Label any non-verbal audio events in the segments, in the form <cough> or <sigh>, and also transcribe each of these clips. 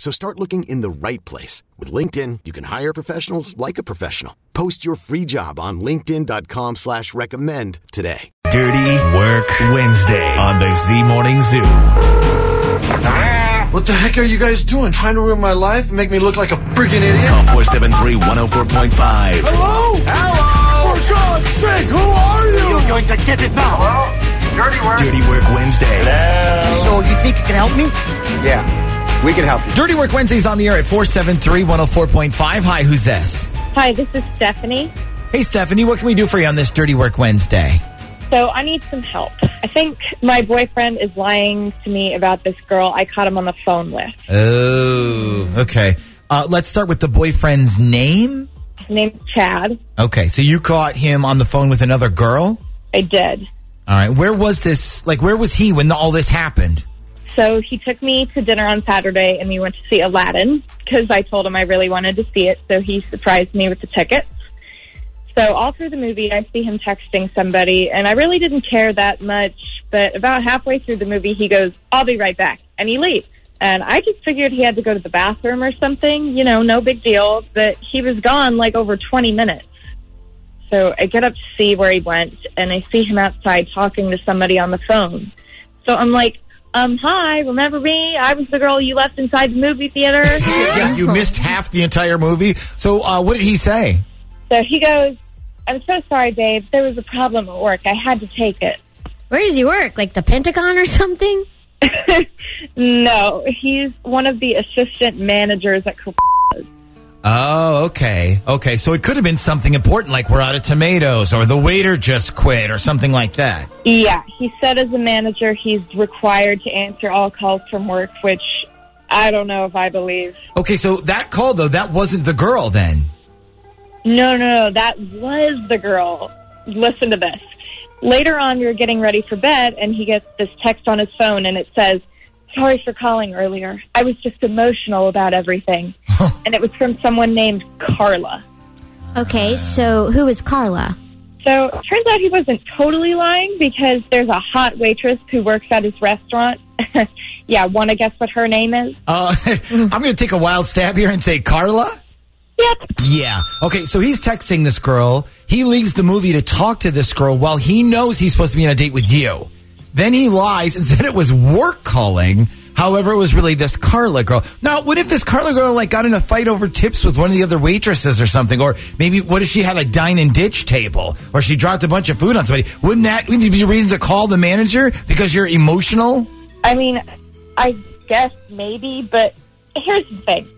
So start looking in the right place. With LinkedIn, you can hire professionals like a professional. Post your free job on linkedin.com slash recommend today. Dirty Work Wednesday on the Z Morning Zoo. What the heck are you guys doing? Trying to ruin my life and make me look like a freaking idiot? Call 473 104.5. Hello? Hello? For God's sake, who are you? You're going to get it now. Dirty work. Dirty Work Wednesday. Hello? So you think you can help me? Yeah, we can help you. Dirty Work Wednesday's on the air at 473 104.5. Hi, who's this? Hi, this is Stephanie. Hey, Stephanie, what can we do for you on this Dirty Work Wednesday? So I need some help. I think my boyfriend is lying to me about this girl I caught him on the phone with. Oh, okay. Uh, let's start with the boyfriend's name. His name's Chad. Okay, so you caught him on the phone with another girl? I did. All right, where was this? Like, where was he when all this happened? So he took me to dinner on Saturday and we went to see Aladdin because I told him I really wanted to see it. So he surprised me with the tickets. So all through the movie, I see him texting somebody and I really didn't care that much. But about halfway through the movie, he goes, I'll be right back. And he leaves. And I just figured he had to go to the bathroom or something, you know, no big deal. But he was gone like over 20 minutes. So I get up to see where he went and I see him outside talking to somebody on the phone. So I'm like, um, hi, remember me? I was the girl you left inside the movie theater. <laughs> Yeah, you missed half the entire movie. So, uh, what did he say? so he goes, I'm so sorry, babe. There was a problem at work. I had to take it. Where does he work? Like the Pentagon or something? <laughs> No, he's one of the assistant managers at Coca Oh, okay. Okay, so it could have been something important like we're out of tomatoes or the waiter just quit or something like that. Yeah, he said as a manager he's required to answer all calls from work, which I don't know if I believe. Okay, so that call, though, that wasn't the girl then. No, no, no, that was the girl. Listen to this. Later on, we were getting ready for bed, and he gets this text on his phone, and it says, Sorry for calling earlier. I was just emotional about everything. <laughs> and it was from someone named Carla. Okay, so who is Carla? So it turns out he wasn't totally lying because there's a hot waitress who works at his restaurant. <laughs> yeah, want to guess what her name is? Uh, <laughs> I'm going to take a wild stab here and say Carla. Yep. Yeah. Okay, so he's texting this girl. He leaves the movie to talk to this girl while he knows he's supposed to be on a date with you. Then he lies and <laughs> said it was work calling. However, it was really this Carla girl. Now, what if this Carla girl like got in a fight over tips with one of the other waitresses or something? Or maybe what if she had a dine and ditch table or she dropped a bunch of food on somebody? Wouldn't that be a reason to call the manager because you're emotional? I mean, I guess maybe, but here's the thing.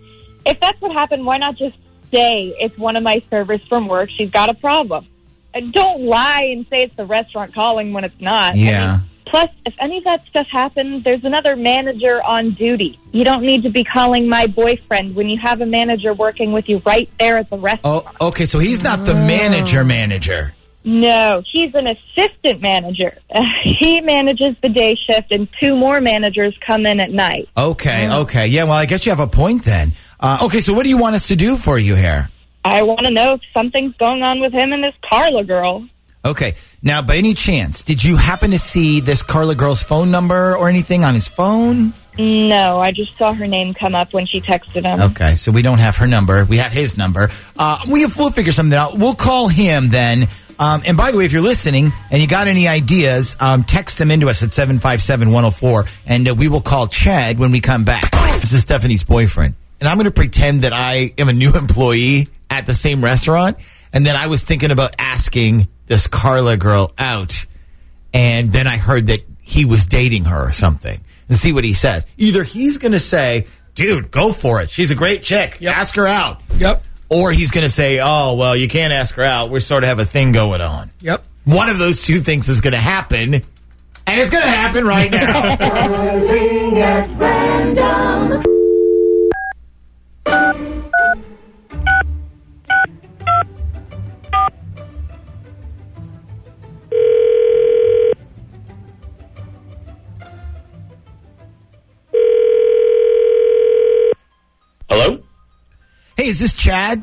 If that's what happened, why not just say it's one of my servers from work? She's got a problem. And don't lie and say it's the restaurant calling when it's not. I Yeah. mean, plus, if any of that stuff happens, there's another manager on duty. You don't need to be calling my boyfriend when you have a manager working with you right there at the restaurant. Oh, okay. So he's not the manager manager. No, he's an assistant manager. <laughs> he manages the day shift, and two more managers come in at night. Okay, okay. Yeah, well, I guess you have a point then. Uh, okay, so what do you want us to do for you here? I want to know if something's going on with him and this Carla girl. Okay, now, by any chance, did you happen to see this Carla girl's phone number or anything on his phone? No, I just saw her name come up when she texted him. Okay, so we don't have her number. We have his number. Uh, we have, we'll figure something out. We'll call him then. Um, and by the way, if you're listening and you got any ideas, um, text them into us at 757-104, and uh, we will call Chad when we come back. This is Stephanie's boyfriend. And I'm going to pretend that I am a new <laughs> employee at the same restaurant. And then I was thinking about asking this Carla girl out. And then I heard that he was dating her or something. And see what he says. Either he's going to say, dude, go for it. She's a great chick. Ask her out. Yep. Or he's going to say, oh, well, you can't ask her out. We sort of have a thing going on. Yep. One of those two things is going to happen. And it's going to happen right now. <laughs> this Chad?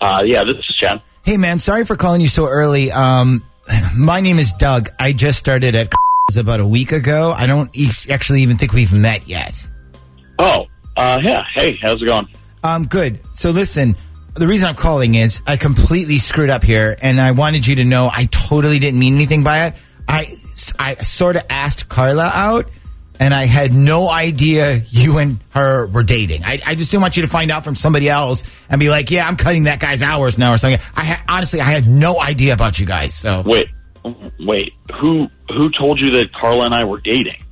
Uh, yeah, this is Chad. Hey, man, sorry for calling you so early. Um, my name is Doug. I just started at <laughs> about a week ago. I don't e- actually even think we've met yet. Oh, uh, yeah. Hey, how's it going? Um, good. So listen, the reason I'm calling is I completely screwed up here, and I wanted you to know I totally didn't mean anything by it. I, I sort of asked Carla out, and I had no idea you and her were dating. I, I just didn't want you to find out from somebody else and be like, "Yeah, I'm cutting that guy's hours now" or something. I ha- honestly, I had no idea about you guys. So Wait, wait. Who who told you that Carla and I were dating?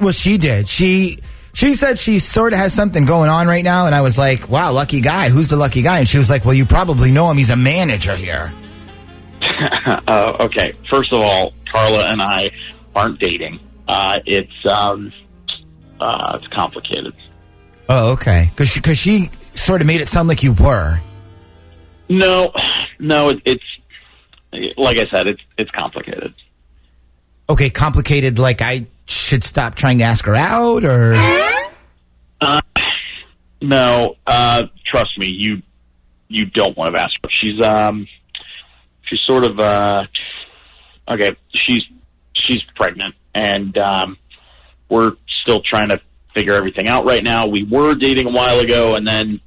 Well, she did. She she said she sort of has something going on right now, and I was like, "Wow, lucky guy. Who's the lucky guy?" And she was like, "Well, you probably know him. He's a manager here." <laughs> uh, okay. First of all, Carla and I aren't dating. Uh, it's um, uh, it's complicated. Oh, okay. Because she, cause she sort of made it sound like you were. No, no. It, it's like I said. It's it's complicated. Okay, complicated. Like I should stop trying to ask her out, or Uh, no. Uh, trust me. You you don't want to ask her. She's um, she's sort of uh, okay. She's she's pregnant, and um, we're still trying to figure everything out right now. We were dating a while ago, and then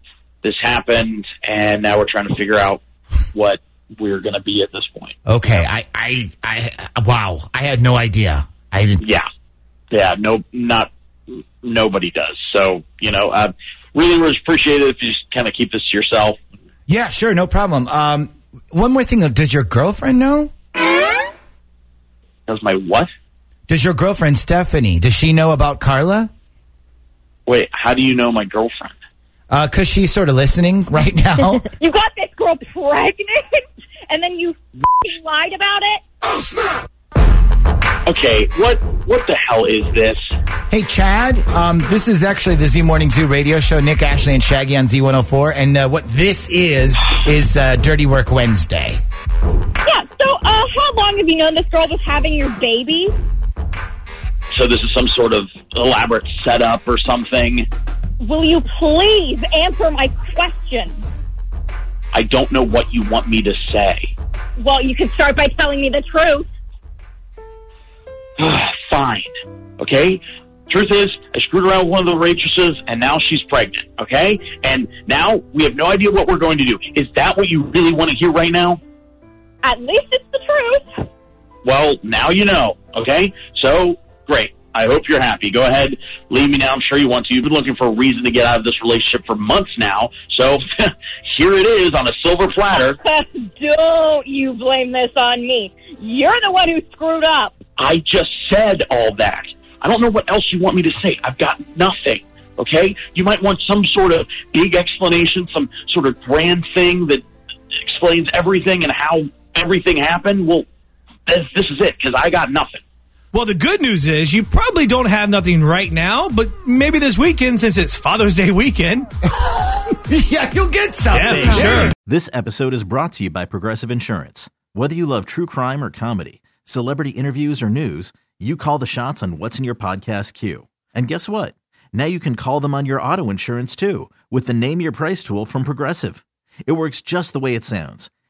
this happened, and now we're trying to figure out what we're going to be at this point. okay. I, I, I, wow. I had no idea. I didn't. Yeah, yeah. No, not nobody does. So you know, uh, really would appreciate it if you just kind of keep this to yourself. Yeah, sure, no problem. Um, one more thing though. Does your girlfriend know? That's my what? Does your girlfriend Stephanie? Does she know about Carla? Wait, how do you know my girlfriend? Uh, cause she's sort of listening <laughs> right now. <laughs> You got this girl pregnant, and then you lied about it. Okay, what what the hell is this? Hey, Chad. Um, this is actually the Z Morning Zoo radio show. Nick, Ashley, and Shaggy on Z104. And uh, what this is, is uh, Dirty Work Wednesday. Yeah. So, uh, how long have you known this girl was having your baby? So this is some sort of elaborate setup or something. Will you please answer my question? I don't know what you want me to say. Well, you could start by telling me the truth. <sighs> Fine. Okay? Truth is, I screwed around with one of the waitresses and now she's pregnant. Okay? And now we have no idea what we're going to do. Is that what you really want to hear right now? At least it's the truth. Well, now you know. Okay? So, great. I hope you're happy. Go ahead, leave me now. I'm sure you want to. You've been looking for a reason to get out of this relationship for months now. So, <laughs> here it is on a silver platter. <laughs> Don't you blame this on me. You're the one who screwed up. I just said all that. I don't know what else you want me to say. I've got nothing. Okay? You might want some sort of big explanation, some sort of grand thing that explains everything and how everything happened. Well, this, this is it because I got nothing. Well, the good news is you probably don't have nothing right now, but maybe this weekend, since it's Father's Day weekend. <laughs> yeah, you'll get something. Yeah, sure. This episode is brought to you by Progressive Insurance. Whether you love true crime or comedy, celebrity interviews or news, you call the shots on what's in your podcast queue. And guess what? Now you can call them on your auto insurance too with the Name Your Price tool from Progressive. It works just the way it sounds.